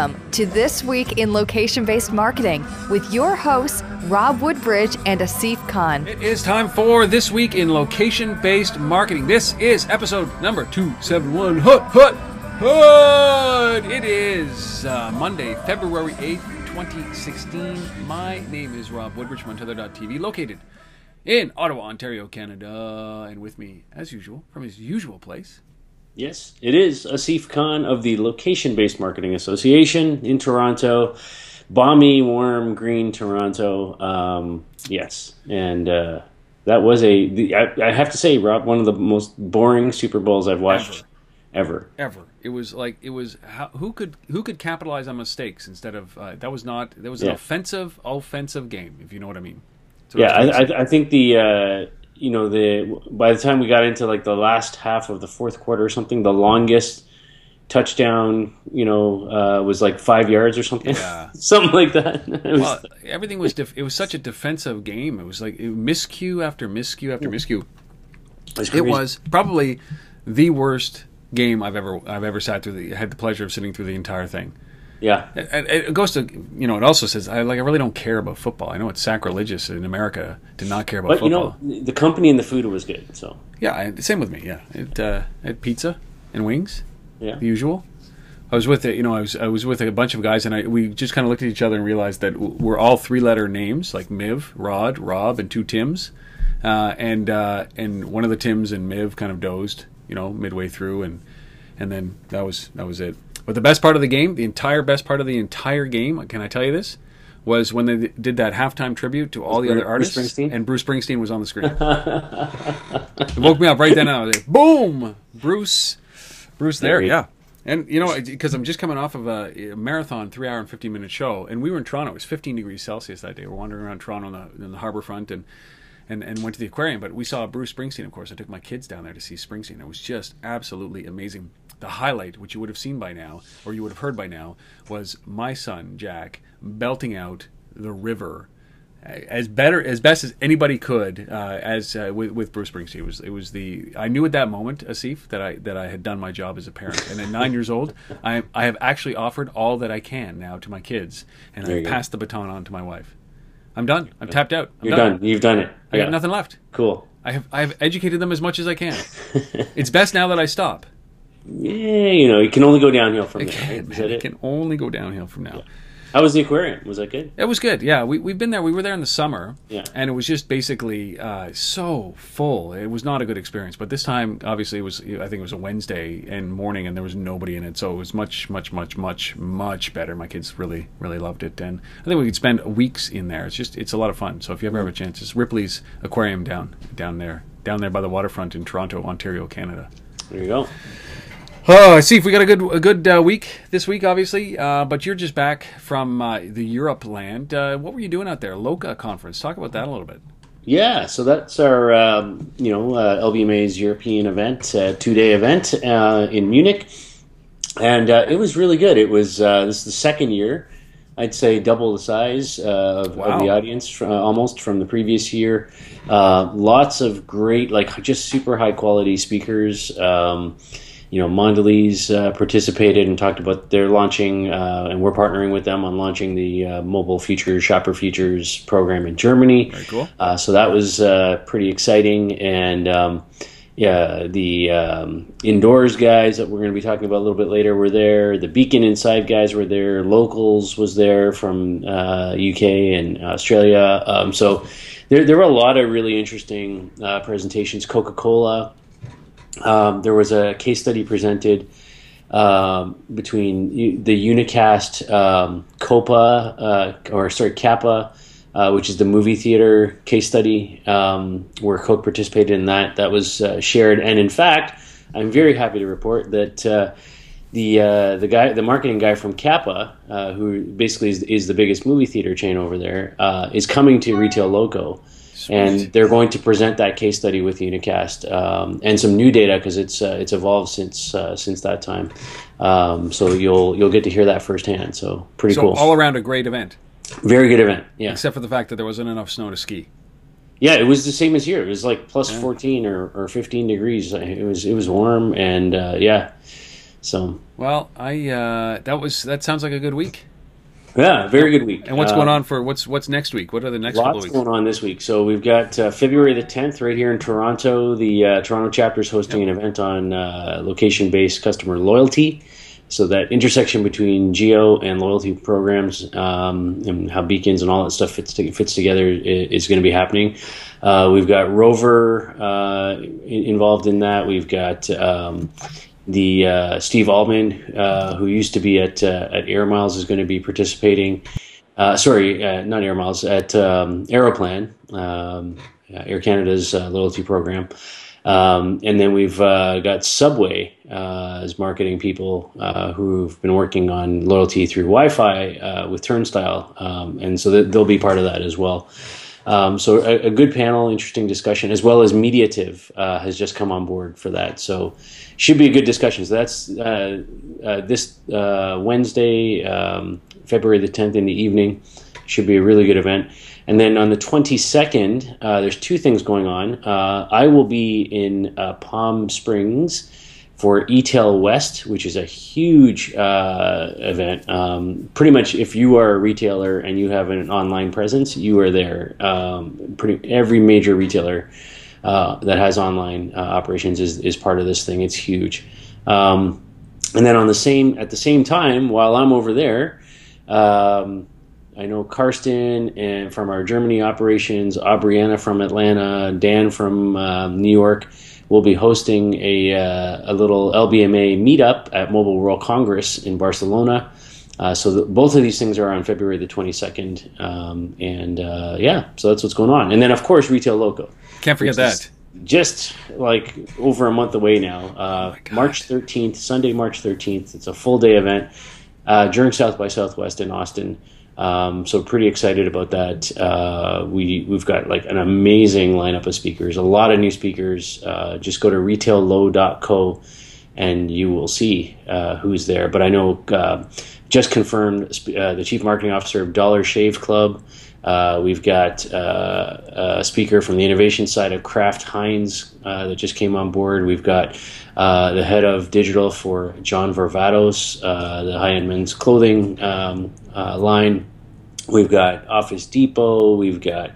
Welcome to This Week in Location Based Marketing with your hosts, Rob Woodbridge and Asif Khan. It is time for This Week in Location Based Marketing. This is episode number 271. Hut, hut, hut! It is uh, Monday, February 8th, 2016. My name is Rob Woodbridge from Untether.tv, located in Ottawa, Ontario, Canada. And with me, as usual, from his usual place, Yes, it is Asif Khan of the Location Based Marketing Association in Toronto. Balmy, warm, green Toronto. Um, yes, and uh, that was a. The, I, I have to say, Rob, one of the most boring Super Bowls I've watched ever. ever. ever. It was like it was how, who could who could capitalize on mistakes instead of uh, that was not that was an Yeah. offensive offensive game if you know what I mean. So Yeah, I, I, I think the uh, you know the by the time we got into like the last half of the fourth quarter or something, the longest touchdown you know uh, was like five yards or something, Yeah. something like that. Was- well, everything was def- it was such a defensive game. It was like it, miscue after miscue after miscue. It was probably the worst game I've ever I've ever sat through. The, had the pleasure of sitting through the entire thing. Yeah. And it goes to you know it also says I like I really don't care about football. I know it's sacrilegious in America to not care about football. But you know, the company and the food was good. So yeah, same with me. Yeah, it uh, had pizza and wings. yeah, the usual. I was with it, you know, I was I was with a bunch of guys, and I we just kind of looked at each other and realized that we're all three letter names, like Miv, Rod, Rob, and two Tims, uh, and uh, and one of the Tims and Miv kind of dozed, you know, midway through, and and then that was that was it. But the best part of the game, the entire best part of the entire game, can I tell you this? Was when they did that halftime tribute to all the other artists, Springsteen? and Bruce Springsteen was on the screen. it woke me up right then. And I was like, "Boom, Bruce, Bruce there, Great. yeah." And you know, because I'm just coming off of a, a marathon, three hour and 50 minute show, and we were in Toronto. It was 15 degrees Celsius that day. We're wandering around Toronto on the, on the harbor front and, and and went to the aquarium. But we saw Bruce Springsteen, of course. I took my kids down there to see Springsteen. It was just absolutely amazing. The highlight, which you would have seen by now, or you would have heard by now, was my son Jack belting out the river as better as best as anybody could uh, as uh, with, with Bruce Springsteen. It was it was the I knew at that moment, Asif, that I that I had done my job as a parent. And at nine years old, I I have actually offered all that I can now to my kids, and There I you go. passed the baton on to my wife. I'm done. I'm tapped out. I'm you're done. You've done it. I Yeah. got nothing left. Cool. I have I have educated them as much as I can. it's best now that I stop. Yeah, you know, it can only go downhill from there. right? Man. It it? can only go downhill from now. How was the aquarium? Was that good? It was good. Yeah, we we've been there. We were there in the summer, Yeah. and it was just basically uh, so full. It was not a good experience. But this time, obviously, it was. I think it was a Wednesday and morning, and there was nobody in it, so it was much, much, much, much, much better. My kids really, really loved it, and I think we could spend weeks in there. It's just, it's a lot of fun. So if you ever have a chance, it's Ripley's Aquarium down, down there, down there by the waterfront in Toronto, Ontario, Canada. There you go. Oh, I see. If we got a good a good uh, week this week, obviously, uh, but you're just back from uh, the Europe land. Uh, what were you doing out there? Loca conference. Talk about that a little bit. Yeah, so that's our um, you know uh, LBMA's European event, uh, two day event uh, in Munich, and uh, it was really good. It was uh, this is the second year, I'd say double the size uh, of, Wow. of the audience uh, almost from the previous year. Uh, lots of great, like just super high quality speakers. Um, you know, Mondelez uh, participated and talked about they're launching, uh, and we're partnering with them on launching the uh, mobile features, shopper features program in Germany. Very cool. Uh, so that was uh, pretty exciting. And um, yeah, the um, indoors guys that we're going to be talking about a little bit later were there. The Beacon Inside guys were there. Locals was there from uh, UK and Australia. Um, so there, there were a lot of really interesting uh, presentations. Coca Cola. Um, there was a case study presented um, between the Unacast um, Copa, uh, or sorry, Kappa, uh, which is the movie theater case study um, where Coke participated in that. That was uh, shared, and in fact, I'm very happy to report that. Uh, the uh, the guy, the marketing guy from Kappa, uh, who basically is, is the biggest movie theater chain over there, uh, is coming to Retail Loco, and they're going to present that case study with Unacast um, and some new data because it's uh, it's evolved since uh, since that time. Um, so you'll you'll get to hear that firsthand. So pretty So cool. all around a great event, Very good event. Yeah. except for the fact that there wasn't enough snow to ski. Yeah, it was the same as here. It was like plus 14 or, or 15 degrees. It was it was warm and uh, yeah. So Well, I uh, that was that sounds like a good week. Yeah, very good week. And what's Uh, going on for what's what's next week? What are the next couple of Lots weeks? going on this week. So we've got uh, February the 10th right here in Toronto. The uh, Toronto chapter is hosting an event on uh, location-based customer loyalty. So that intersection between geo and loyalty programs um, and how beacons and all that stuff fits to, fits together is going to be happening. Uh, we've got Rover uh, involved in that. We've got um, the uh, Steve Altman, uh, who used to be at uh, at Air Miles, is going to be participating. Uh, sorry, uh, not Air Miles, at um, Aeroplan, um, Air Canada's uh, loyalty program. Um, and then we've got Subway as marketing people who've been working on loyalty through Wi Fi uh, with Turnstile. Um, and so they'll be part of that as well. Um, so a, a good panel, interesting discussion, as well as Mediative uh, has just come on board for that. So should be a good discussion. So that's uh, uh, this uh, Wednesday, um, February the 10th in the evening. Should be a really good event. And then on the 22nd, uh, there's two things going on. Uh, I will be in Palm Springs for eTail West, which is a huge uh, event. Um, pretty much, if you are a retailer and you have an online presence, you are there. Um, pretty every major retailer uh, that has online uh, operations is, is part of this thing. It's huge. Um, and then on the same at the same time, while I'm over there, um, I know Karsten and from our Germany operations, Aubriana from Atlanta, Dan from um, New York will be hosting a, uh, a little LBMA meetup at Mobile World Congress in Barcelona. Uh, so the, both of these things are on February the 22nd. Um, and uh, yeah, so that's what's going on. And then, of course, Retail Loco. Can't forget that. Just like over a month away now. Uh, God. March 13th, Sunday, March 13th. It's a full day event uh, during South by Southwest in Austin. Um, so pretty excited about that. Uh, we we've got like an amazing lineup of speakers, a lot of new speakers. Uh, just go to retaillow.co and you will see uh, who's there. But I know uh, just confirmed uh, the chief marketing officer of Dollar Shave Club. Uh, we've got uh, a speaker from the innovation side of Kraft Heinz uh, that just came on board. We've got uh, the head of digital for John Varvatos, uh, the high end men's clothing um, uh, line. We've got Office Depot. We've got,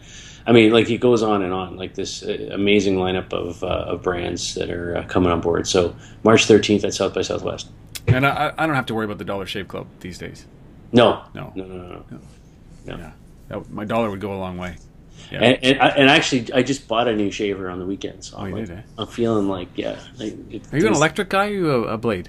I mean, like it goes on and on, like this amazing lineup of, uh, of brands that are uh, coming on board. So March 13th at South by Southwest. And I, I don't have to worry about the Dollar Shave Club these days. No, No. no, no, no. no. no. Yeah, that, my dollar would go a long way. Yeah. And, and, I- and actually, I just bought a new shaver on the weekend, so I'm, you like, did, eh? I'm feeling like, yeah. Like, it Are you an electric guy or you a, a blade?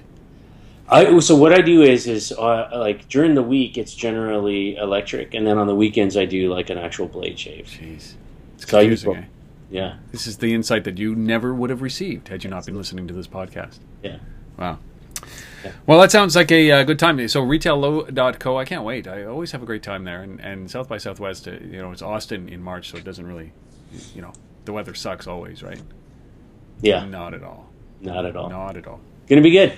I, so what I do is is uh, like during the week it's generally electric, and then on the weekends I do like an actual blade shave. Jeez, it's So confusing. both. eh? Yeah, This is the insight that you never would have received had you not been listening to this podcast. yeah. Wow. Well, that sounds like a uh, good time. So retaillow.co, I can't wait. I always have a great time there. And, and South by Southwest, uh, you know, it's Austin in March, so it doesn't really, you know, the weather sucks always, right? Yeah, Not at all. not at all. Not at all. Gonna be good.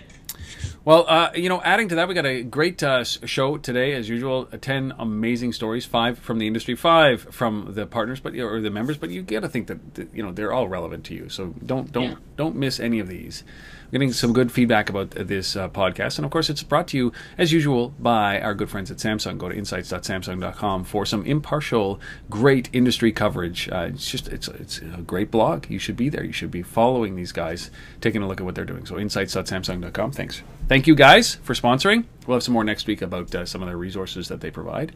Well, uh, you know, adding to that, we got a great uh, show today, as usual. Uh, Ten amazing stories, five from the industry, five from the partners, but or the members. But you got to think that, that you know they're all relevant to you. So don't don't Yeah. don't miss any of these. Getting some good feedback about this uh, podcast, and of course, it's brought to you as usual by our good friends at Samsung. Go to insights.samsung.com for some impartial, great industry coverage. Uh, it's just it's it's a great blog. You should be there. You should be following these guys, taking a look at what they're doing. So insights.samsung.com. Thanks. Thank you guys for sponsoring. We'll have some more next week about uh, some of the resources that they provide.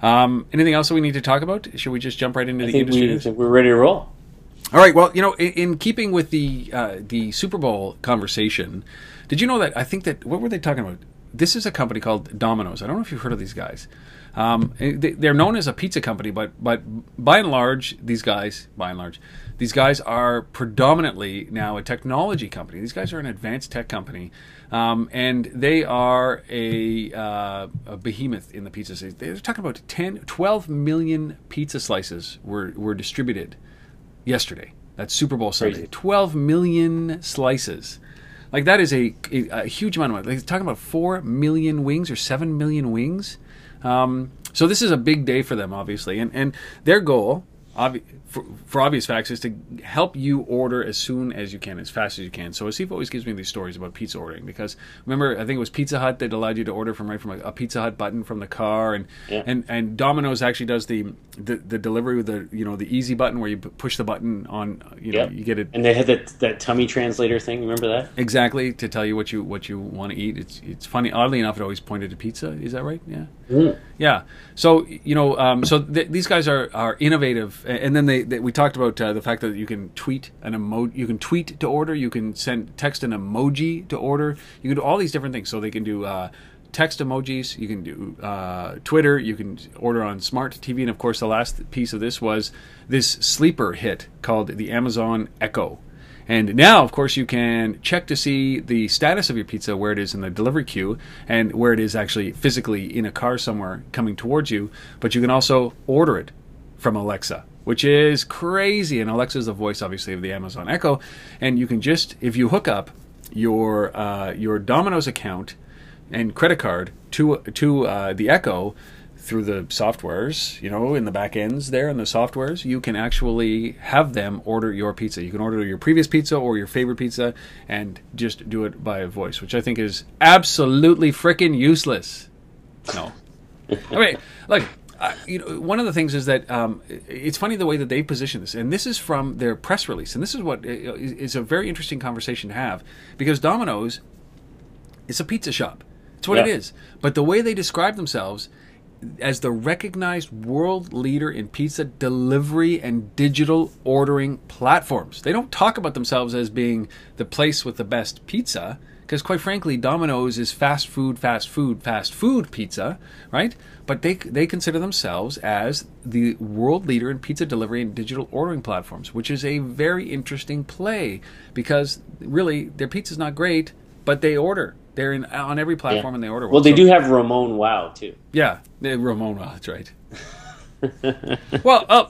Um, anything else that we need to talk about? Should we just jump right into I the industry we we're ready to roll. All right. Well, you know, in, in keeping with the uh, the Super Bowl conversation, did you know that I think that what were they talking about? This is a company called Domino's. I don't know if you've heard of these guys. Um, they, they're known as a pizza company, but but by and large, these guys, by and large, these guys are predominantly now a technology company. These guys are an advanced tech company, um, and they are a, uh, a behemoth in the pizza space. They're talking about 10, 12 million pizza slices were were distributed yesterday. That's Super Bowl Sunday. Crazy. 12 million slices. Like that is a, a, a huge amount of money. Like talking about 4 million wings or 7 million wings. Um, so this is a big day for them, obviously. And, and their goal obvi- for, for obvious facts, is to help you order as soon as you can, as fast as you can. So Asif always gives me these stories about pizza ordering because remember, I think it was Pizza Hut that allowed you to order from right from a, a Pizza Hut button from the car, and Yeah. and and Domino's actually does the, the the delivery with the you know the easy button where you push the button on, you know, Yep. you get it And they had that that tummy translator thing. Remember that? exactly to tell you what you what you want to eat. It's it's funny. Oddly enough, it always pointed to pizza. Is that right? Yeah. Mm. Yeah. So you know, um, so th- these guys are, are innovative, and then they, they we talked about uh, the fact that you can tweet an emo you can tweet to order, you can send text an emoji to order, you can do all these different things. So they can do. Uh, Text emojis, you can do uh, Twitter, you can order on smart TV, and of course, the last piece of this was this sleeper hit called the Amazon Echo. And now, of course, you can check to see the status of your pizza, where it is in the delivery queue, and where it is actually physically in a car somewhere coming towards you. But you can also order it from Alexa, which is crazy. And Alexa is the voice, obviously, of the Amazon Echo. And you can just, if you hook up your uh, your Domino's account and credit card to to uh, the Echo through the softwares, you know, in the back ends there in the softwares, you can actually have them order your pizza. You can order your previous pizza or your favorite pizza and just do it by voice, which I think is absolutely freaking useless. No. I mean, look, uh, you know, one of the things is that um, it's funny the way that they position this, and this is from their press release, and this is what uh, is a very interesting conversation to have because Domino's is a pizza shop. It's what it Yeah. is. But the way they describe themselves as the recognized world leader in pizza delivery and digital ordering platforms. They don't talk about themselves as being the place with the best pizza because quite frankly Domino's is fast food, fast food, fast food pizza, right? But they they consider themselves as the world leader in pizza delivery and digital ordering platforms, which is a very interesting play because really their pizza's not great, but they order. They're in on every platform Yeah. and they order. Well, they So- do have Ramon Wow too. yeah, eh, Ramona. That's right. well, uh,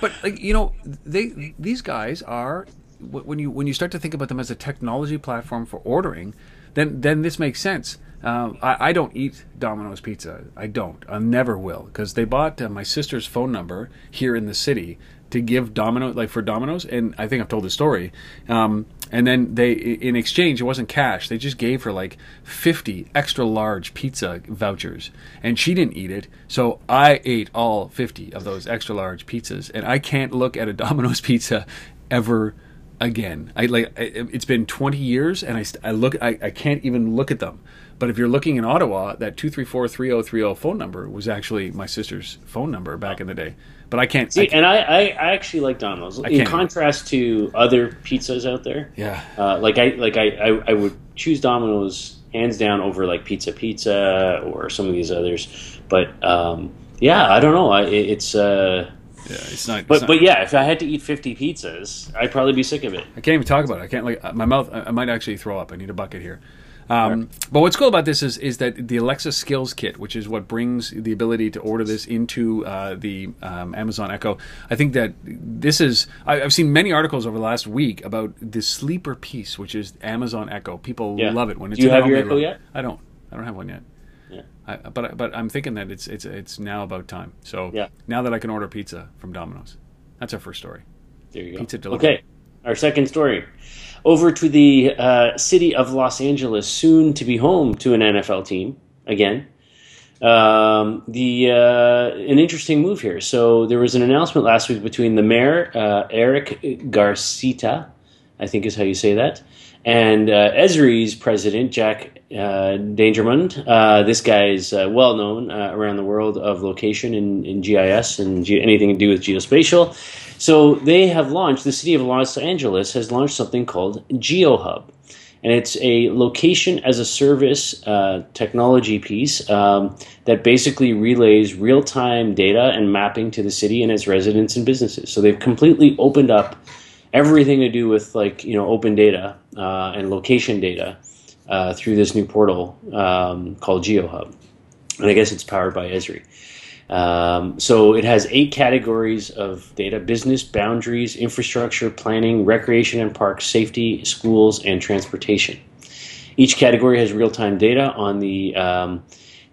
but like, you know, they these guys are when you when you start to think about them as a technology platform for ordering, then then this makes sense. Um, I, I don't eat Domino's pizza. I don't. I never will because they bought uh, my sister's phone number here in the city to give Domino like for Domino's, and I think I've told the story. Um, and then they, in exchange, it wasn't cash. They just gave her like fifty extra large pizza vouchers, and she didn't eat it. So I ate all fifty of those extra large pizzas, and I can't look at a Domino's pizza ever again. I like it's been 20 years and I, I look I, I can't even look at them. But if you're looking in Ottawa, that 234-3030 phone number was actually my sister's phone number back in the day. But I can't, I See, can't- and I, I, I actually like Domino's. In can't. contrast to other pizzas out there, yeah. uh, like I like I, I, I would choose Domino's hands down over like Pizza Pizza or some of these others. But um, yeah, I don't know. I, it- it's uh, Yeah, it's not. it's but not- but yeah, if I had to eat fifty pizzas, I'd probably be sick of it. I can't even talk about it. I can't like uh, my mouth. I I might actually throw up. I need a bucket here. Um, But what's cool about this is is that the Alexa Skills Kit, which is what brings the ability to order this into uh, the um, Amazon Echo. I think that this is. I, I've seen many articles over the last week about the sleeper piece, which is Amazon Echo. People Yeah. love it when it's. Do you have your Echo yet? I don't. I don't have one yet. Yeah. I, but but I'm thinking that it's it's it's now about time. So Yeah. now that I can order pizza from Domino's, that's our first story. There you go. Pizza delivery. Okay, our second story. Over to the uh, city of Los Angeles, soon to be home to an NFL team again. Um, the uh, an interesting move here. So there was an announcement last week between the mayor uh, Eric Garcetti, I think is how you say that, and uh, Esri's president Jack uh, Dangermond. Uh, this guy is uh, well known around the world of location in, in GIS and anything to do with geospatial. So they have launched. The city of Los Angeles has launched something called GeoHub and it's a location as a service uh, technology piece um, that basically relays real time data and mapping to the city and its residents and businesses. So they've completely opened up everything to do with like you know open data uh, and location data uh, through this new portal um, called GeoHub, and I guess it's powered by Esri. Um, so it has eight categories of data business, boundaries, infrastructure, planning, recreation and parks, safety, schools, and transportation. Each category has real time data on the um,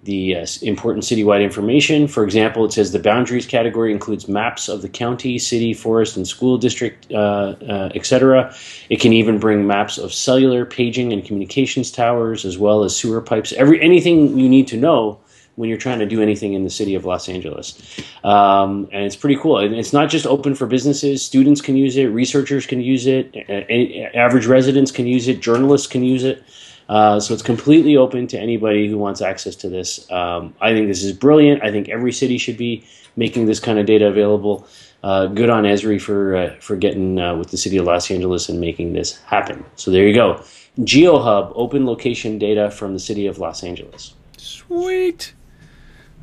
the uh, important citywide information. For example, it says the boundaries category includes maps of the county, city, forest, and school district, uh, uh, etc. It can even bring maps of cellular, paging, and communications towers, as well as sewer pipes. Every anything you need to know when you're trying to do anything in the city of Los Angeles. Um, and it's pretty cool. And it's not just open for businesses. Students can use it. Researchers can use it. Average residents can use it. Journalists can use it. Uh, so it's completely open to anybody who wants access to this. Um, I think this is brilliant. I think every city should be making this kind of data available. Uh, good on Esri for uh, for getting uh, with the city of Los Angeles and making this happen. So there you go. GeoHub, open location data from the city of Los Angeles. Sweet.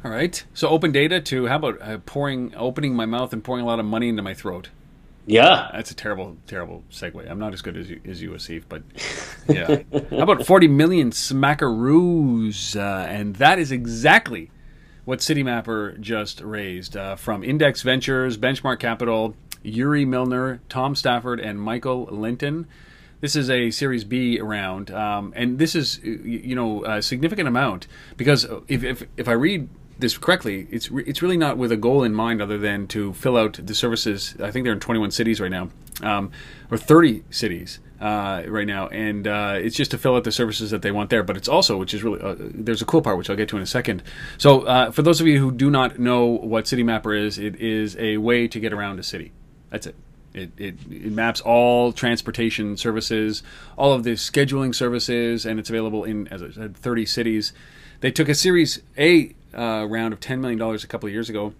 All right. So open data to how about uh, pouring, opening my mouth and pouring a lot of money into my throat. Yeah, That's a terrible, terrible segue. I'm not as good as you, as you Asif, but yeah. How about 40 million smackaroos? Uh, and that is exactly what CityMapper just raised uh, from Index Ventures, Benchmark Capital, Yuri Milner, Tom Stafford, and Michael Linton. This is a Series B round, um, and this is you know a significant amount because if, if if I read this correctly, it's re- it's really not with a goal in mind other than to fill out the services. I think they're in 21 cities right now, um, or 30 cities uh, right now, and uh, it's just to fill out the services that they want there. But it's also, which is really, uh, there's a cool part which I'll get to in a second. So uh, for those of you who do not know what CityMapper is, it is a way to get around a city. That's it. It, it, it maps all transportation services, all of the scheduling services, and it's available in, as I said, 30 cities. They took a Series A uh, round of $10 million a couple of years ago.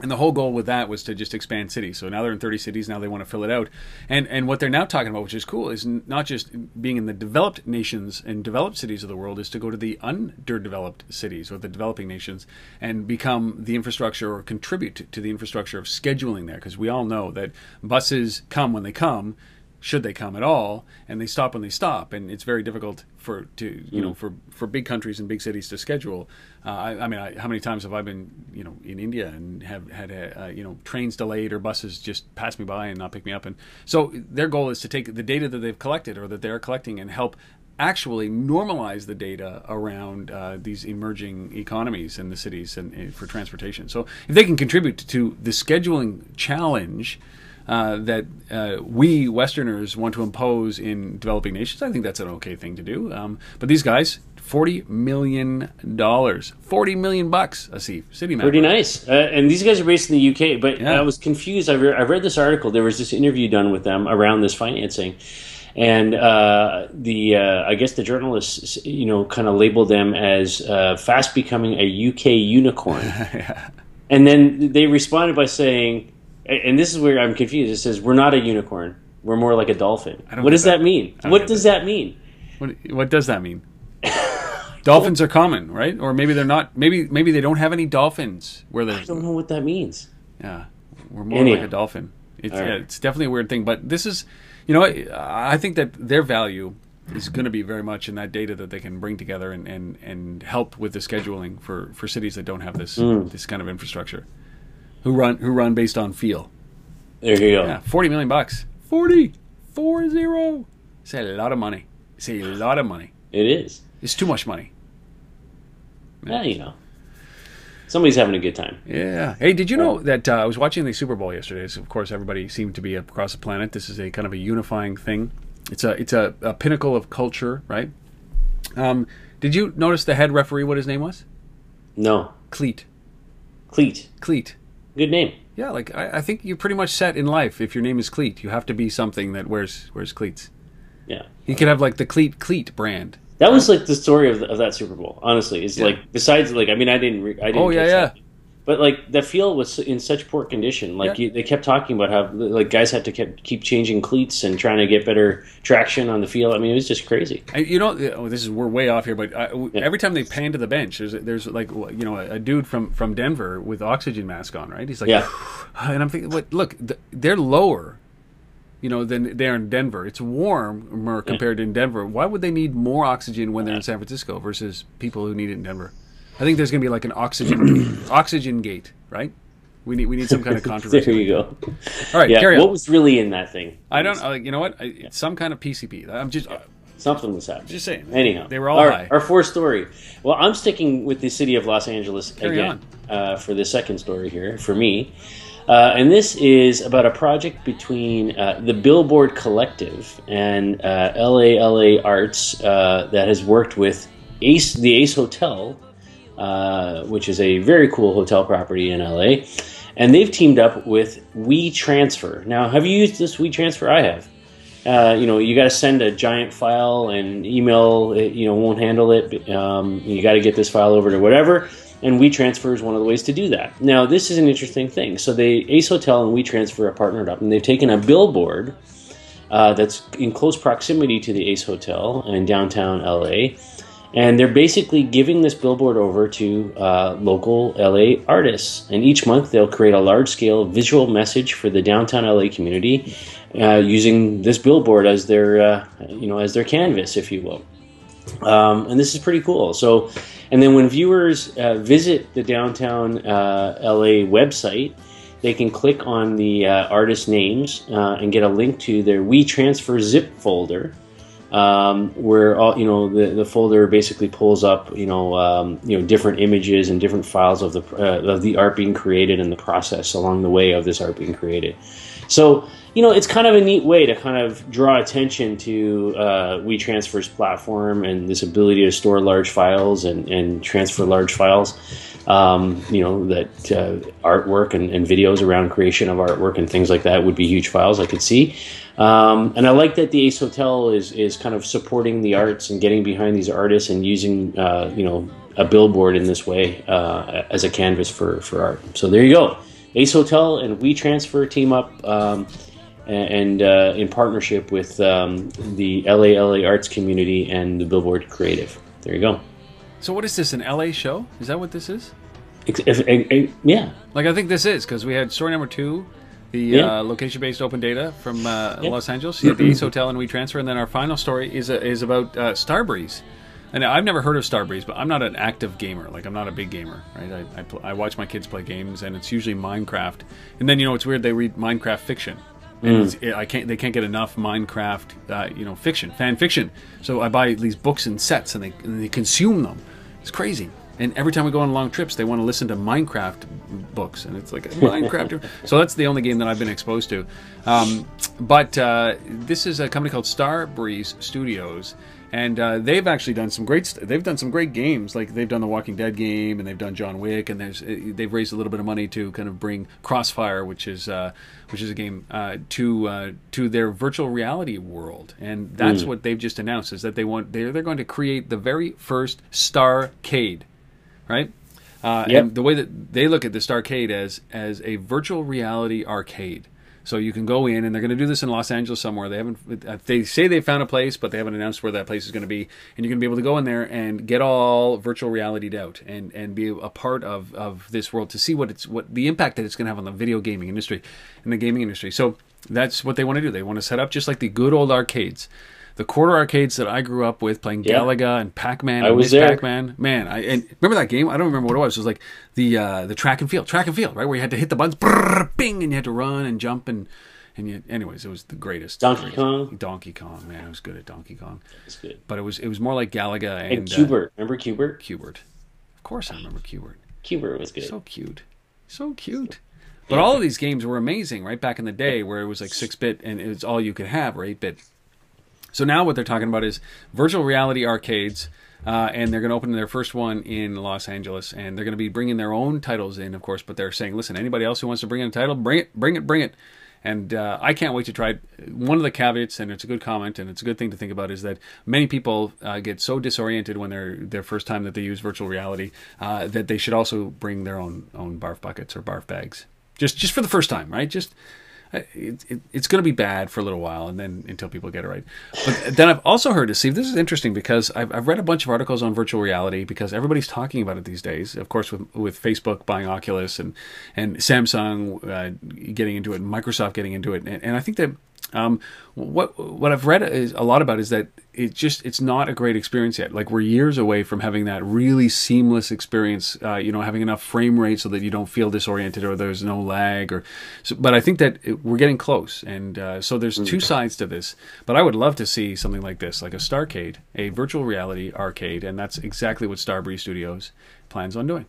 And the whole goal with that was to just expand cities. So now they're in 30 cities. Now they want to fill it out. And and what they're now talking about, which is cool, is not just being in the developed nations and developed cities of the world, is to go to the underdeveloped cities or the developing nations and become the infrastructure or contribute to, to the infrastructure of scheduling there. Because we all know that buses come when they come, should they come at all, and they stop when they stop, and it's very difficult for to you know for for big countries and big cities to schedule. Uh, I, I mean, I, how many times have I been you know in India and have had a, uh, you know trains delayed or buses just pass me by and not pick me up, and so their goal is to take the data that they've collected or that they're collecting and help actually normalize the data around uh, these emerging economies in the cities and, and for transportation. So if they can contribute to the scheduling challenge uh, that uh, we Westerners want to impose in developing nations, I think that's an okay thing to do. Um, but these guys, forty million dollars, forty million bucks, Asif, city map. Pretty nice. Uh, and these guys are based in the UK, but Yeah. I was confused. I, re- I read this article. There was this interview done with them around this financing. And uh, the uh, I guess the journalists, you know, kind of labeled them as uh, fast becoming a UK unicorn. And then they responded by saying, and this is where I'm confused. It says, "We're not a unicorn. We're more like a dolphin." What does that. that, mean? What does that mean? What, what does that mean? dolphins are common, right? Or maybe they're not. Maybe maybe they don't have any dolphins where I don't know what that means. Yeah, we're more Anyhow. like a dolphin. It's, right. yeah, it's definitely a weird thing, but this is, you know, I I think that their value is going to be very much in that data that they can bring together and, and, and help with the scheduling for, for cities that don't have this Mm. this kind of infrastructure, who run who run based on feel. There you go. Yeah, forty million bucks, forty four zero. It's a lot of money. It's a lot of money. It is. It's too much money. Yeah, you know, somebody's having a good time. Yeah. Hey, did you know that uh, I was watching the Super Bowl yesterday? So of course, everybody seemed to be across the planet. This is a kind of a unifying thing. It's a it's a, a pinnacle of culture, right? Um, did you notice the head referee? What his name was? No, Clete. Clete. Clete. Good name. Yeah, like I, I think you're pretty much set in life if your name is Clete. You have to be something that wears wears cleats. Yeah. You could have like the Cleat Cleat brand. That was like the story of, of that Super Bowl. Honestly, it's Yeah. like besides like I mean I didn't re- I didn't Oh, yeah, yeah. that. But like the field was in such poor condition. Like Yeah. you, they kept talking about how like guys had to keep keep changing cleats and trying to get better traction on the field. I mean it was just crazy. I, you know, oh, this is we're way off here, but I, w every time they pan to the bench, there's there's like you know a, a dude from from Denver with oxygen mask on, right? He's like, Yeah. and I'm thinking, what? Look, they're lower, you know, than they're in Denver. It's warmer compared to in Denver. Why would they need more oxygen when they're in San Francisco versus people who need it in Denver? I think there's going to be like an oxygen oxygen gate, right? We need we need some kind of There controversy. you go. All right, Yeah. carry What was really in that thing? I don't. Uh, you know what? I, It's some kind of PCP. I'm just. Something was happening. Just saying. Anyhow, They were all our, high. Our fourth story. Well, I'm sticking with the city of Los Angeles Carry again uh, for the second story here for me. Uh, and this is about a project between uh, the Billboard Collective and uh, LALA Arts uh, that has worked with Ace, the Ace Hotel, uh, which is a very cool hotel property in LA. And they've teamed up with WeTransfer. Now, have you used this WeTransfer? I have uh, you know, you got to send a giant file and email, it, you know, won't handle it. Um, you got to get this file over to whatever. And WeTransfer is one of the ways to do that. Now, this is an interesting thing. So, they Ace Hotel and WeTransfer are partnered up, and they've taken a billboard uh, that's in close proximity to the Ace Hotel in downtown LA, and they're basically giving this billboard over to uh, local LA artists. And each month, they'll create a large-scale visual message for the downtown LA community, uh, using this billboard as their, uh, you know, as their canvas, if you will. Um, and this is pretty cool. So, and then when viewers uh, visit the downtown uh, LA website, they can click on the uh, artist names and get a link to their WeTransfer zip folder, um, where all you know the, the folder basically pulls up you know um, you know different images and different files of the uh, of the art being created and the process along the way of this art being created. So you know it's kind of a neat way to kind of draw attention to uh, WeTransfer's platform and this ability to store large files and, and transfer large files. Um, you know that uh, artwork and, and videos around creation of artwork and things like that would be huge files. I could see, um, and I like that the Ace Hotel is is kind of supporting the arts and getting behind these artists and using uh, you know a billboard in this way uh, as a canvas for for art. So there you go, Ace Hotel and WeTransfer team up. Um, and uh, in partnership with um, the LA LA arts community and the Billboard Creative. There you go. So what is this? An LA show? Is that what this is? Ex- if- eh, eh, yeah, Like I think this is because we had story number two, the Yeah. uh, location-based open data from uh, Yeah. Los Angeles. at the Ace Hotel and We Transfer, and then our final story is uh, is about uh, Starbreeze. And I've never heard of Starbreeze, but I'm not an active gamer. Like I'm not a big gamer, right? I I, pl- I watch my kids play games, and it's usually Minecraft. And then you know it's weird they read Minecraft fiction. And it's, I can't. They can't get enough Minecraft, uh, you know, fiction, fan fiction. So I buy these books in sets, and they and they consume them. It's crazy. And every time we go on long trips, they want to listen to Minecraft books, and it's like Minecraft. so that's the only game that I've been exposed to. Um, but uh, this is a company called Starbreeze Studios, and uh, they've actually done some great. St- they've done some great games. Like they've done the Walking Dead game, and they've done John Wick, and there's uh, they've raised a little bit of money to kind of bring Crossfire, which is uh, which is a game uh, to uh, to their virtual reality world, and that's what they've just announced is that they want they're they're going to create the very first Starcade, right? Uh, Yep. And the way that they look at this arcade as as a virtual reality arcade. So you can go in, and they're going to do this in Los Angeles somewhere. They haven't. uh, They say they found a place, but they haven't announced where that place is going to be. And you're going to be able to go in there and get all virtual reality out, and and be a part of of this world to see what it's what the impact that it's going to have on the video gaming industry, and the gaming industry. So that's what they want to do. They want to set up just like the good old arcades. The quarter arcades that I grew up with playing Yeah. Galaga and Pac-Man I and was there. Pac-Man. Man, I and remember that game? I don't remember what it was. It was like the uh, the track and field, track and field, right? Where you had to hit the buttons, brrr, bing, and you had to run and jump and and you, anyways, it was the greatest. Donkey Kong? Donkey Kong, man, I was good at Donkey Kong, That's good. but it was it was more like Galaga and, And Q*bert, remember Q*bert? Uh, Q*bert. Of course, I remember Q*bert. Q*bert was good. So cute, so cute. But all of these games were amazing, right? Back in the day, where it was like six bit and it was all you could have, or eight bit. So now what they're talking about is virtual reality arcades, uh, and they're going to open their first one in Los Angeles, and they're going to be bringing their own titles in, of course. But they're saying, listen, anybody else who wants to bring in a title, bring it, bring it, bring it. And uh, I can't wait to try. it. One of the caveats, and it's a good comment, and it's a good thing to think about, is that many people uh, get so disoriented when they're their first time that they use virtual reality uh, that they should also bring their own own barf buckets or barf bags, just just for the first time, right? Just it, it, it's going to be bad for a little while, and then until people get it right. But then I've also heard, Steve, this is interesting because I've, I've read a bunch of articles on virtual reality because everybody's talking about it these days. Of course, with with Facebook buying Oculus and and Samsung uh, getting into it, and Microsoft getting into it, and, and I think that Um, what what I've read is a lot about is that it just it's not a great experience yet. Like we're years away from having that really seamless experience. Uh, you know, having enough frame rate so that you don't feel disoriented or there's no lag. Or, so, but I think that it, we're getting close, and uh, so there's two sides to this. But I would love to see something like this, like a Starcade, a virtual reality arcade, and that's exactly what Starbreeze Studios plans on doing.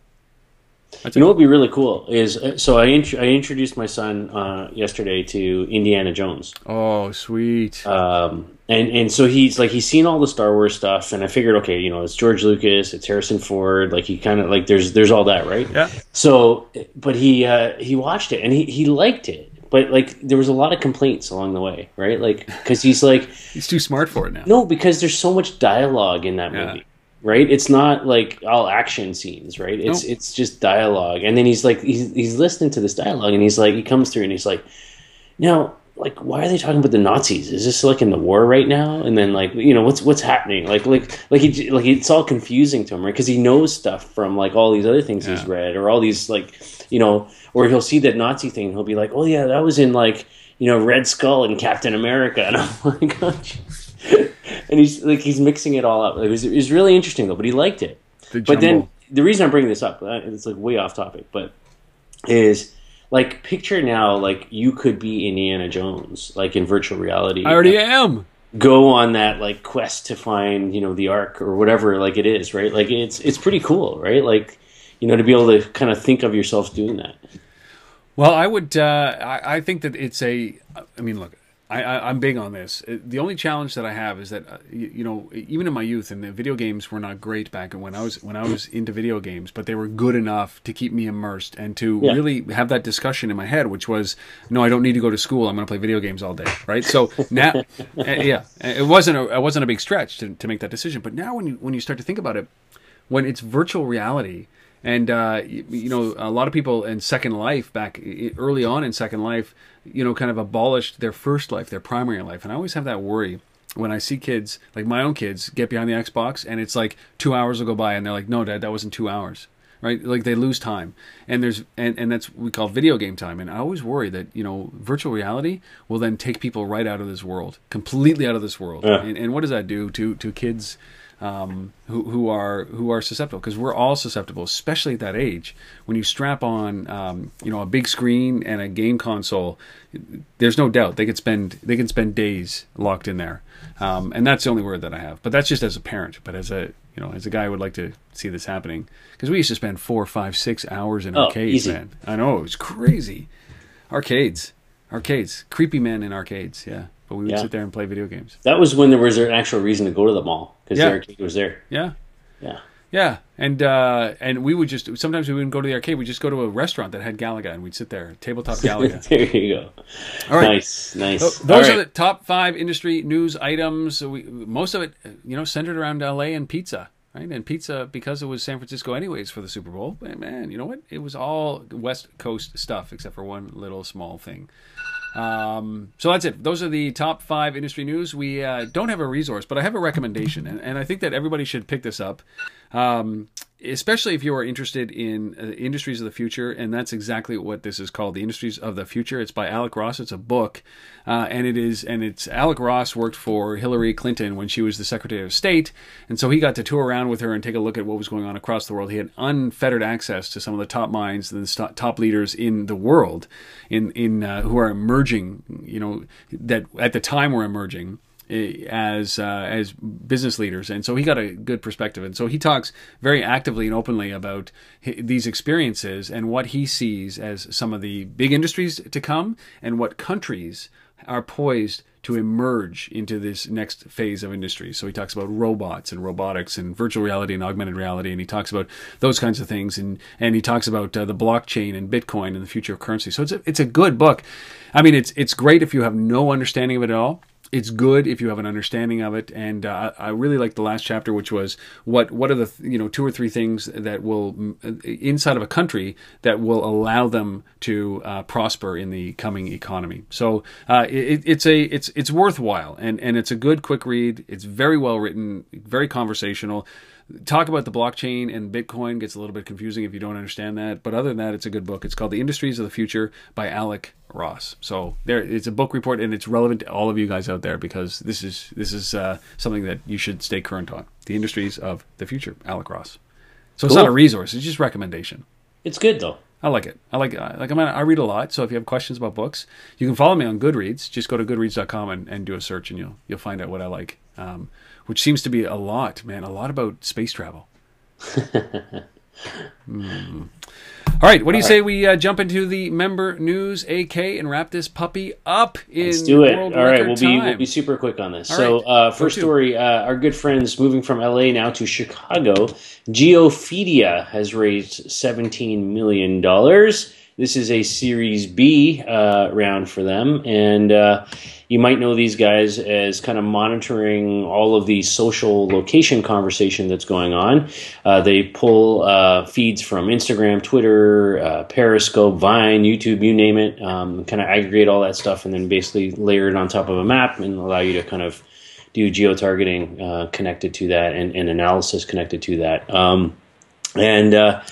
That's You know what would be really cool is uh, so I int- I introduced my son uh, yesterday to Indiana Jones. Oh, sweet. Um, and and so he's like he's seen all the Star Wars stuff, and I figured, okay, you know, it's George Lucas, it's Harrison Ford, like he kind of like there's there's all that, right? yeah. So, but he uh, he watched it and he he liked it, but like there was a lot of complaints along the way, right? Like because he's like, He's too smart for it now. no, because there's so much dialogue in that Yeah. movie. Right, it's not like all action scenes, right? It's Nope. it's just dialogue, and then he's like he's he's listening to this dialogue, and he's like he comes through and he's like, now like why are they talking about the Nazis? Is this like in the war right now? And then like you know what's what's happening? Like like like he like it's all confusing to him, right? Because he knows stuff from like all these other things he's read or all these like you know, or he'll see that Nazi thing, he'll be like, oh yeah, that was in like you know Red Skull and Captain America, and I'm like, oh. and he's like he's mixing it all up. It was it was really interesting though, but he liked it. The But then the reason I'm bringing this up, uh, it's like way off topic, but is like picture now like you could be Indiana Jones like in virtual reality. I already am. go on that like quest to find you know the ark or whatever like it is right like it's it's pretty cool right like you know to be able to kind of think of yourself doing that Well, I would. Uh, I, I think that it's a. I mean, look, I, I, I'm big on this. Uh, The only challenge that I have is that uh, you, you know, even in my youth, and the video games were not great back when I was when I was into video games, but they were good enough to keep me immersed and to Yeah. really have that discussion in my head, which was, no, I don't need to go to school. I'm going to play video games all day, right? So now, uh, yeah, it wasn't a it wasn't a big stretch to, to make that decision. But now, when you when you start to think about it, when it's virtual reality and uh, you, you know a lot of people in second life back early on in second life you know kind of abolished their first life their primary life. And i always have that worry when i see kids like my own kids get behind the xbox and it's like two hours will go by and they're like no dad that wasn't two hours. Right? Like they lose time. And there's and, and that's what we call video game time. And i always worry that you know virtual reality will then take people right out of this world completely out of this world. Yeah. and, and what does that do to to kids um, who who are who are susceptible because we're all susceptible, especially at that age. When you strap on, um, you know, a big screen and a game console, there's no doubt they could spend they can spend days locked in there, um, and that's the only word that I have. But that's just as a parent. But as a you know, as a guy, I would like to see this happening because we used to spend four, five, six hours in Oh, arcades, easy. man. I know it was crazy. Arcades, arcades, creepy men in arcades. Yeah, but we would Yeah. sit there and play video games. that was when there was an actual reason to go to the mall because Yeah. the arcade was there Yeah. yeah Yeah, and uh, and we would just sometimes we wouldn't go to the arcade. We'd just go to a restaurant that had Galaga, and we'd sit there, tabletop Galaga. there you go All right, nice nice All those right. are the top five industry news items. We, most of it, you know, centered around LA and pizza, right? And pizza because it was San Francisco anyways for the Super Bowl. Man, you know what? It was all West Coast stuff except for one little small thing. Um, so that's it. Those are the top five industry news. We uh, don't have a resource, but I have a recommendation, and, and I think that everybody should pick this up, um, especially if you are interested in uh, industries of the future. And that's exactly what this is called, the Industries of the Future. It's by Alec Ross. It's a book, uh, and it is, and it's Alec Ross worked for Hillary Clinton when she was the Secretary of State, and so he got to tour around with her and take a look at what was going on across the world. He had unfettered access to some of the top minds and the top leaders in the world, in in uh, who are emerging. You know that at the time were emerging as uh, as business leaders, and so he got a good perspective. And so he talks very actively and openly about these experiences and what he sees as some of the big industries to come, and what countries are poised to emerge into this next phase of industry. So he talks about robots and robotics and virtual reality and augmented reality, and he talks about those kinds of things, and and he talks about uh, the blockchain and Bitcoin and the future of currency. So it's a, it's a good book. I mean, it's it's great if you have no understanding of it at all. It's good if you have an understanding of it, and uh, I really like the last chapter, which was what what are the you know two or three things that will mm, inside of a country that will allow them to uh, prosper in the coming economy. So uh, it, it's a it's it's worthwhile, and and it's a good quick read. It's very well written, very conversational. Talk about the blockchain and Bitcoin gets a little bit confusing if you don't understand that. But other than that, it's a good book. It's called The Industries of the Future by Alec Ross. So there, it's a book report, and it's relevant to all of you guys out there because this is this is uh, something that you should stay current on. The Industries of the Future, Alec Ross. So it's not a resource; it's just recommendation. It's good though. I like it. I like I like I mean I read a lot, so if you have questions about books, you can follow me on Goodreads. Just go to goodreads.com and, and do a search and you'll you'll find out what I like. Um, which seems to be a lot, man, a lot about space travel. Mm. All right, what do you say we uh, jump into the member news, AK, and wrap this puppy up in Let's do it. All right, we'll be we'll be super quick on this. All so, right. uh, first story: uh, our good friends moving from LA now to Chicago. Geofeedia has raised seventeen million dollars. This is a Series B uh, round for them, and uh, you might know these guys as kind of monitoring all of the social location conversation that's going on. Uh, they pull uh, feeds from Instagram, Twitter, uh, Periscope, Vine, YouTube, you name it, um, kind of aggregate all that stuff, and then basically layer it on top of a map and allow you to kind of do geo-targeting uh, connected to that and, and analysis connected to that. Um, and uh,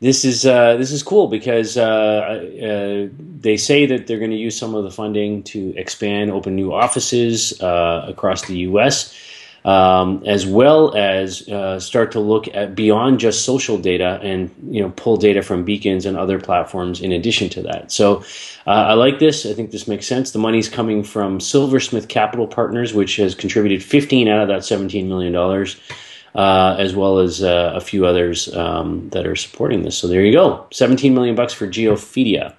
this is uh, this is cool because uh, uh, they say that they're going to use some of the funding to expand, open new offices uh, across the U.S. Um, as well as uh, start to look at beyond just social data and you know pull data from beacons and other platforms in addition to that. So uh, I like this. I think this makes sense. The money's coming from Silversmith Capital Partners, which has contributed 15 out of that 17 million dollars uh, as well as uh, a few others um, that are supporting this. So there you go, 17 million bucks for Geofeedia.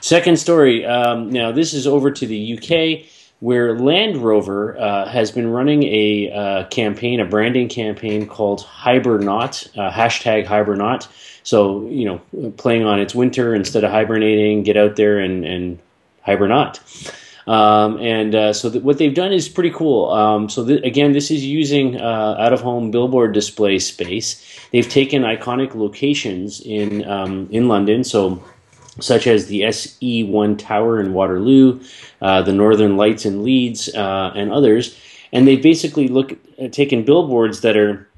Second story. Um, now this is over to the UK, where Land Rover uh, has been running a uh, campaign, a branding campaign called Hibernot, uh, hashtag Hibernot. So you know, playing on its winter instead of hibernating, get out there and and hibernate. Um, and uh, so th- what they've done is pretty cool. Um, so th- again, this is using uh, out-of-home billboard display space. They've taken iconic locations in um, in London, so such as the SE1 Tower in Waterloo, uh, the Northern Lights in Leeds, uh, and others. And they've basically look at taken billboards that are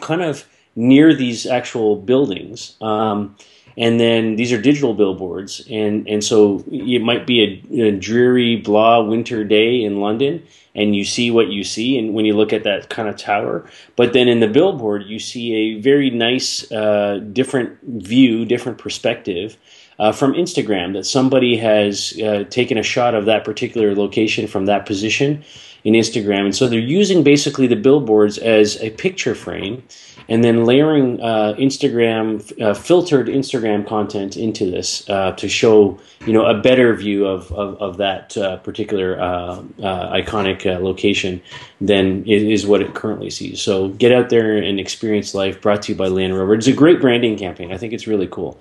kind of near these actual buildings. Um, and then these are digital billboards, and and so it might be a, a dreary, blah winter day in London, and you see what you see, and when you look at that kind of tower, but then in the billboard you see a very nice, uh, different view, different perspective. Uh, from Instagram, that somebody has uh, taken a shot of that particular location from that position in Instagram. And so they're using basically the billboards as a picture frame and then layering uh, Instagram, uh, filtered Instagram content into this uh, to show, you know, a better view of, of, of that uh, particular uh, uh, iconic location than is, what it currently sees. So get out there and experience life brought to you by Land Rover. It's a great branding campaign. I think it's really cool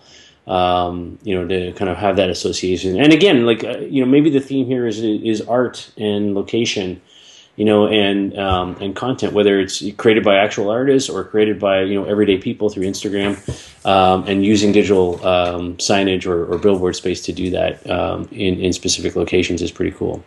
um, you know, to kind of have that association. And again, like you know, maybe the theme here is is art and location, you know, and um, and content, whether it's created by actual artists or created by you know everyday people through Instagram, um, and using digital um, signage or, or billboard space to do that um, in in specific locations is pretty cool.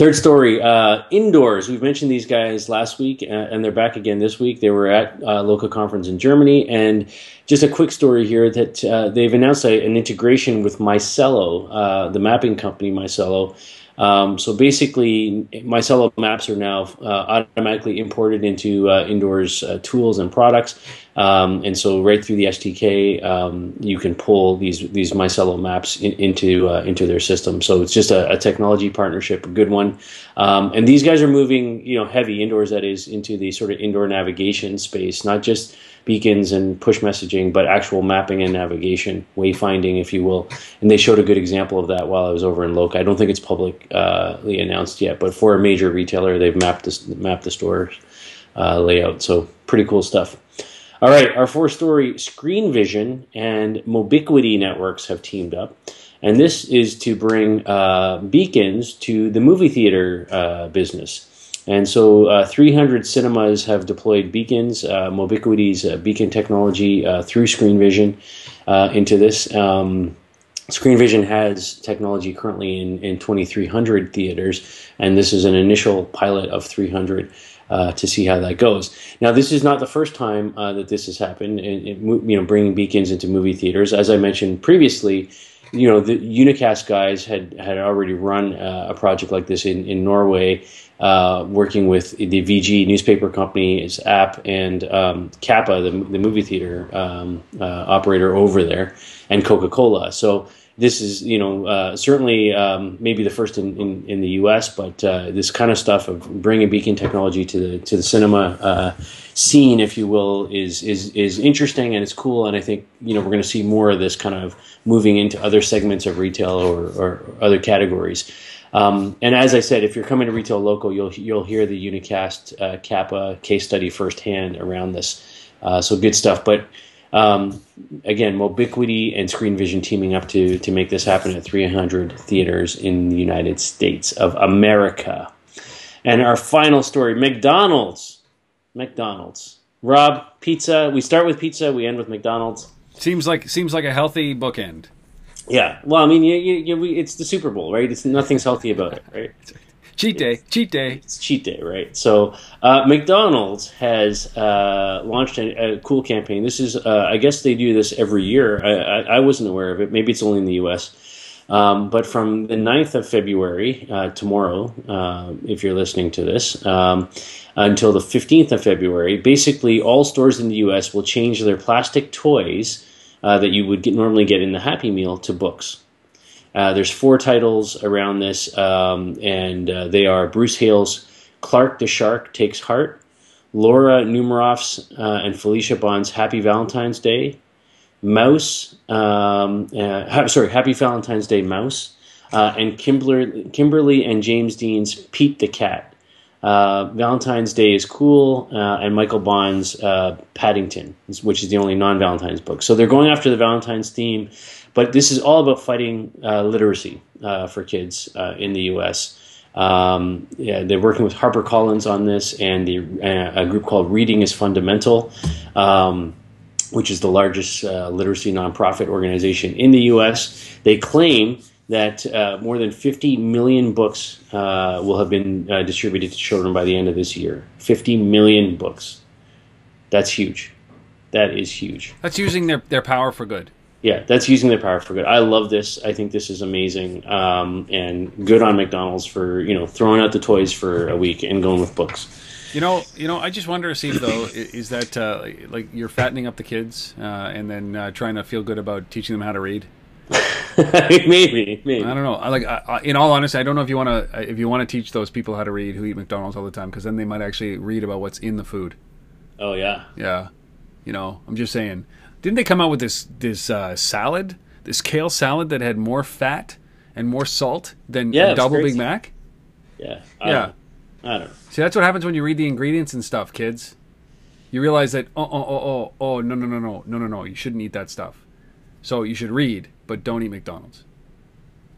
Third story, uh, indoors. We've mentioned these guys last week, uh, and they're back again this week. They were at a local conference in Germany, and just a quick story here that uh, they've announced a, an integration with Micello, uh, the mapping company Micello. Um, so basically, Micello maps are now uh, automatically imported into uh, indoors uh, tools and products, um, and so right through the SDK, um, you can pull these these Micello maps in, into uh, into their system. So it's just a, a technology partnership, a good one. Um, and these guys are moving, you know, heavy indoors. That is into the sort of indoor navigation space, not just beacons and push messaging, but actual mapping and navigation, wayfinding, if you will. And they showed a good example of that while I was over in Loca. I don't think it's publicly announced yet, but for a major retailer, they've mapped this mapped the store uh, layout. So pretty cool stuff. All right, our four story Screen Vision and Mobiquity Networks have teamed up, and this is to bring uh, beacons to the movie theater uh, business. And so, uh, 300 cinemas have deployed beacons, uh, Mobiquity's uh, beacon technology uh, through Screen Vision uh, into this. Um, Screen Vision has technology currently in, in 2,300 theaters, and this is an initial pilot of 300. uh, to see how that goes. Now, this is not the first time uh, that this has happened. You know, bringing beacons into movie theaters, as I mentioned previously. You know, the Unacast guys had had already run uh, a project like this in in Norway, uh, working with the VG newspaper company, its app, and um, Kappa, the, the movie theater um, uh, operator over there, and Coca Cola. So this is you know uh, certainly um, maybe the first in, in, in the U.S., but uh, this kind of stuff of bringing beacon technology to the to the cinema uh, scene, if you will, is is is interesting and it's cool. And I think you know we're going to see more of this kind of moving into other segments of retail or, or other categories. Um, and as I said, if you're coming to Retail Loco, you'll you'll hear the Unacast uh, Kappa case study firsthand around this. Uh, so good stuff, but. Um, again, Mobiquity and Screen Vision teaming up to to make this happen at 300 theaters in the United States of America. And our final story: McDonald's. McDonald's. Rob, pizza. We start with pizza. We end with McDonald's. Seems like seems like a healthy bookend. Yeah. Well, I mean, you, you, you, we, it's the Super Bowl, right? It's nothing's healthy about it, right? Cheat day, cheat day. It's cheat day, right? So uh, McDonald's has uh, launched a, a cool campaign. This is, uh, I guess, they do this every year. I, I, I wasn't aware of it. Maybe it's only in the U.S. Um, but from the 9th of February, uh, tomorrow, uh, if you're listening to this, um, until the 15th of February, basically all stores in the U.S. will change their plastic toys uh, that you would get, normally get in the Happy Meal to books. Uh, there's four titles around this, um, and uh, they are Bruce Hale's Clark the Shark Takes Heart, Laura Numeroff's uh, and Felicia Bond's Happy Valentine's Day, Mouse, um, uh, ha- sorry, Happy Valentine's Day Mouse, uh, and Kimberly, Kimberly and James Dean's Pete the Cat. Uh, Valentine's Day is cool, and Michael Bond's Paddington, which is the only non-Valentine's book. So they're going after the Valentine's theme, but this is all about fighting uh, literacy uh, for kids uh, in the U.S. Um, yeah, they're working with HarperCollins on this, and the, uh, a group called Reading is Fundamental. Um, which is the largest uh, literacy nonprofit organization in the U.S. They claim that uh, more than 50 million books uh, will have been uh, distributed to children by the end of this year. 50 million books. That's huge. That is huge. That's using their, their power for good. Yeah, that's using their power for good. I love this. I think this is amazing, um, and good on McDonald's for you know throwing out the toys for a week and going with books. You know, you know. I just wonder, Steve, though, is that uh, like you're fattening up the kids uh, and then uh, trying to feel good about teaching them how to read? maybe, maybe. I don't know. I like, I, I, in all honesty, I don't know if you want to if you want to teach those people how to read who eat McDonald's all the time because then they might actually read about what's in the food. Oh yeah, Yeah, you know. I'm just saying. Didn't they come out with this this uh, salad, this kale salad that had more fat and more salt than Yeah, a double. Big Mac? yeah, I Yeah. Don't. I don't know. See, that's what happens when you read the ingredients and stuff, kids. You realize that oh oh oh oh oh no no no no no no no you shouldn't eat that stuff. So you should read, but don't eat McDonald's.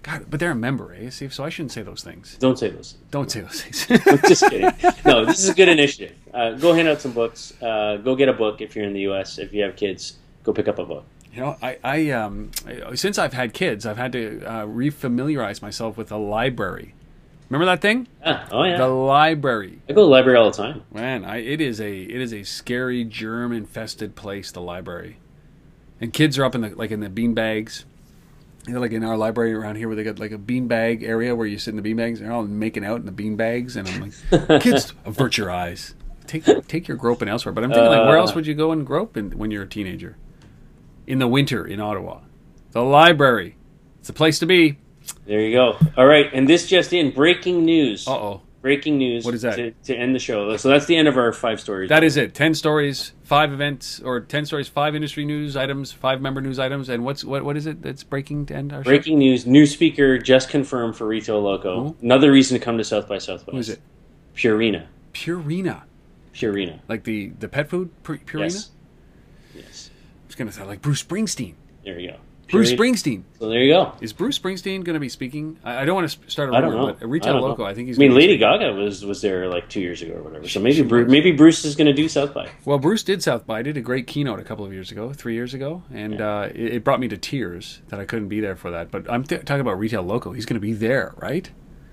God, but they're a member, eh, Steve? So I shouldn't say those things. Don't say those. Don't say those things. Just kidding. No, this is a good initiative. Uh, go hand out some books. Uh, go get a book if you're in the U.S. If you have kids, go pick up a book. You know, I, I um, since I've had kids, I've had to uh, refamiliarize myself with the library. Remember that thing? Ah, oh yeah, The library. I go to the library all the time. Man, I, it is a it is a scary germ infested place. The library, and kids are up in the like in the bean bags. You know, like in our library around here, where they got like a bean bag area where you sit in the bean bags. They're all making out in the bean bags, and I'm like, kids, avert your eyes. Take take your groping elsewhere. But I'm thinking, like, where else would you go and grope in, when you're a teenager? In the winter in Ottawa, the library. It's the place to be. There you go. All right, and this just in: breaking news. Uh oh. Breaking news. What is that? To, to end the show. So that's the end of our five stories. That is it. Ten stories, five events, or ten stories, five industry news items, five member news items, and what's what what is it that's breaking to end our show? Breaking news: new speaker just confirmed for Retail Loco. Who? Another reason to come to South by Southwest. Who is it? Purina. Purina, Purina. like the the pet food Pur- Purina. Yes. Yes. I was gonna sound like Bruce Springsteen. There you go. Bruce. Springsteen So there you go. is Bruce Springsteen going to be speaking? I, I don't want to start a I don't rumor, know. but a retail I local. know. I think he's. I mean, Lady. Gaga was was there like two years ago or whatever. So maybe Bruce, maybe Bruce is going to do South by. Well, Bruce did South by. Did a great keynote a couple of years ago, three years ago, and uh, it, it brought me to tears that I couldn't be there for that. But I'm th- talking about Retail Loco. He's going to be there, right?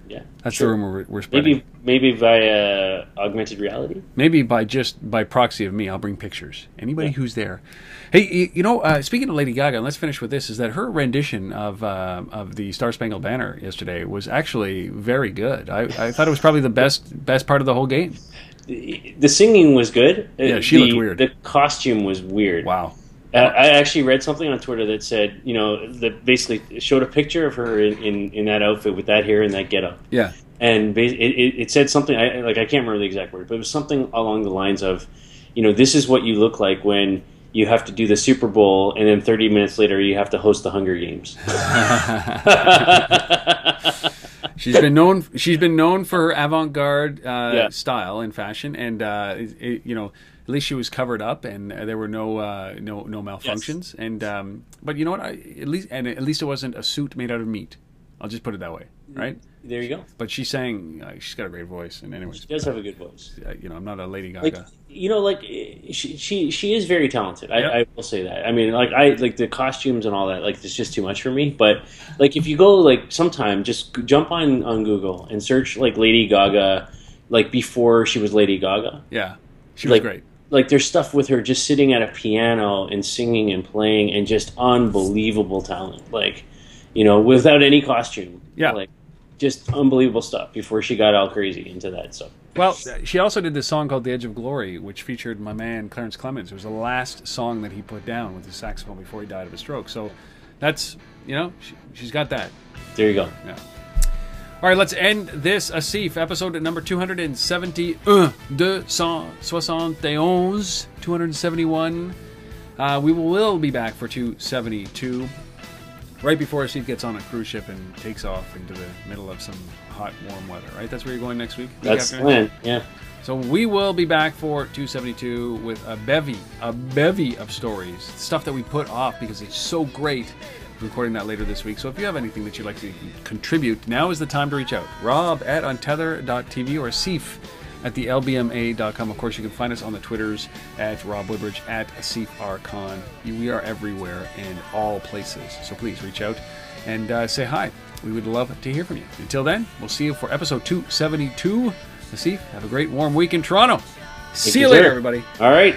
Yeah, That's sure. the rumor we're, we're spreading. Maybe maybe via augmented reality. Maybe by just by proxy of me, I'll bring pictures. Anybody Yeah. who's there. Hey, you know, uh, speaking of Lady Gaga, and let's finish with this: is that her rendition of uh, of the Star Spangled Banner yesterday was actually very good. I, I thought it was probably the best best part of the whole game. The singing was good. Uh, Yeah, she the, looked weird. The costume was weird. Wow. I actually read something on Twitter that said, you know, that basically showed a picture of her in, in, in that outfit with that hair and that getup, Yeah. and it, it, it said something. I like I can't remember the exact word, but it was something along the lines of, you know, this is what you look like when you have to do the Super Bowl, and then 30 minutes later you have to host the Hunger Games. She's been known. She's been known for her avant-garde uh, Yeah. style and fashion, and uh, it- you know, at least she was covered up, and uh, there were no uh, no no malfunctions. And um, but you know what? I, at least and at least it wasn't a suit made out of meat. I'll just put it that way, right? there you go. But she sang. Uh, she's got a great voice, and anyways, She does have a good voice. uh, you know, I'm not a Lady like Gaga. you know like eh, she she, she is very talented I, Yeah. I will say that i mean like i like the costumes and all that like it's just too much for me but like if you go like sometime just jump on on google and search like lady gaga like before she was lady gaga yeah, she was like great. Like there's stuff with her just sitting at a piano and singing and playing and just unbelievable talent like you know without any costume Yeah. like just unbelievable stuff before she got all crazy into that stuff Well, she also did this song called "The Edge of Glory," which featured my man Clarence Clemons. It was the last song that he put down with his saxophone before he died of a stroke. So that's you know she, she's got that. there you go Yeah. All right, let's end this Asif episode number 271, 271, 271. Uh, we will be back for 272 right before Asif gets on a cruise ship and takes off into the middle of some hot, warm weather, right? That's where you're going next week? That's the plan yeah so we will be back for 272 with a bevy, a bevy of stories, stuff that we put off because it's so great. Recording that later this week. So if you have anything that you'd like to contribute, now is the time to reach out. Rob at untether.tv or Seif at the lbma.com. Of course, you can find us on the Twitters at Rob Woodbridge at SeifRCon. We are everywhere in all places. So please reach out and uh, say hi. We would love to hear from you. Until then, we'll see you for episode 272. Asif, have a great warm week in Toronto. See you, you later, sir. everybody. all right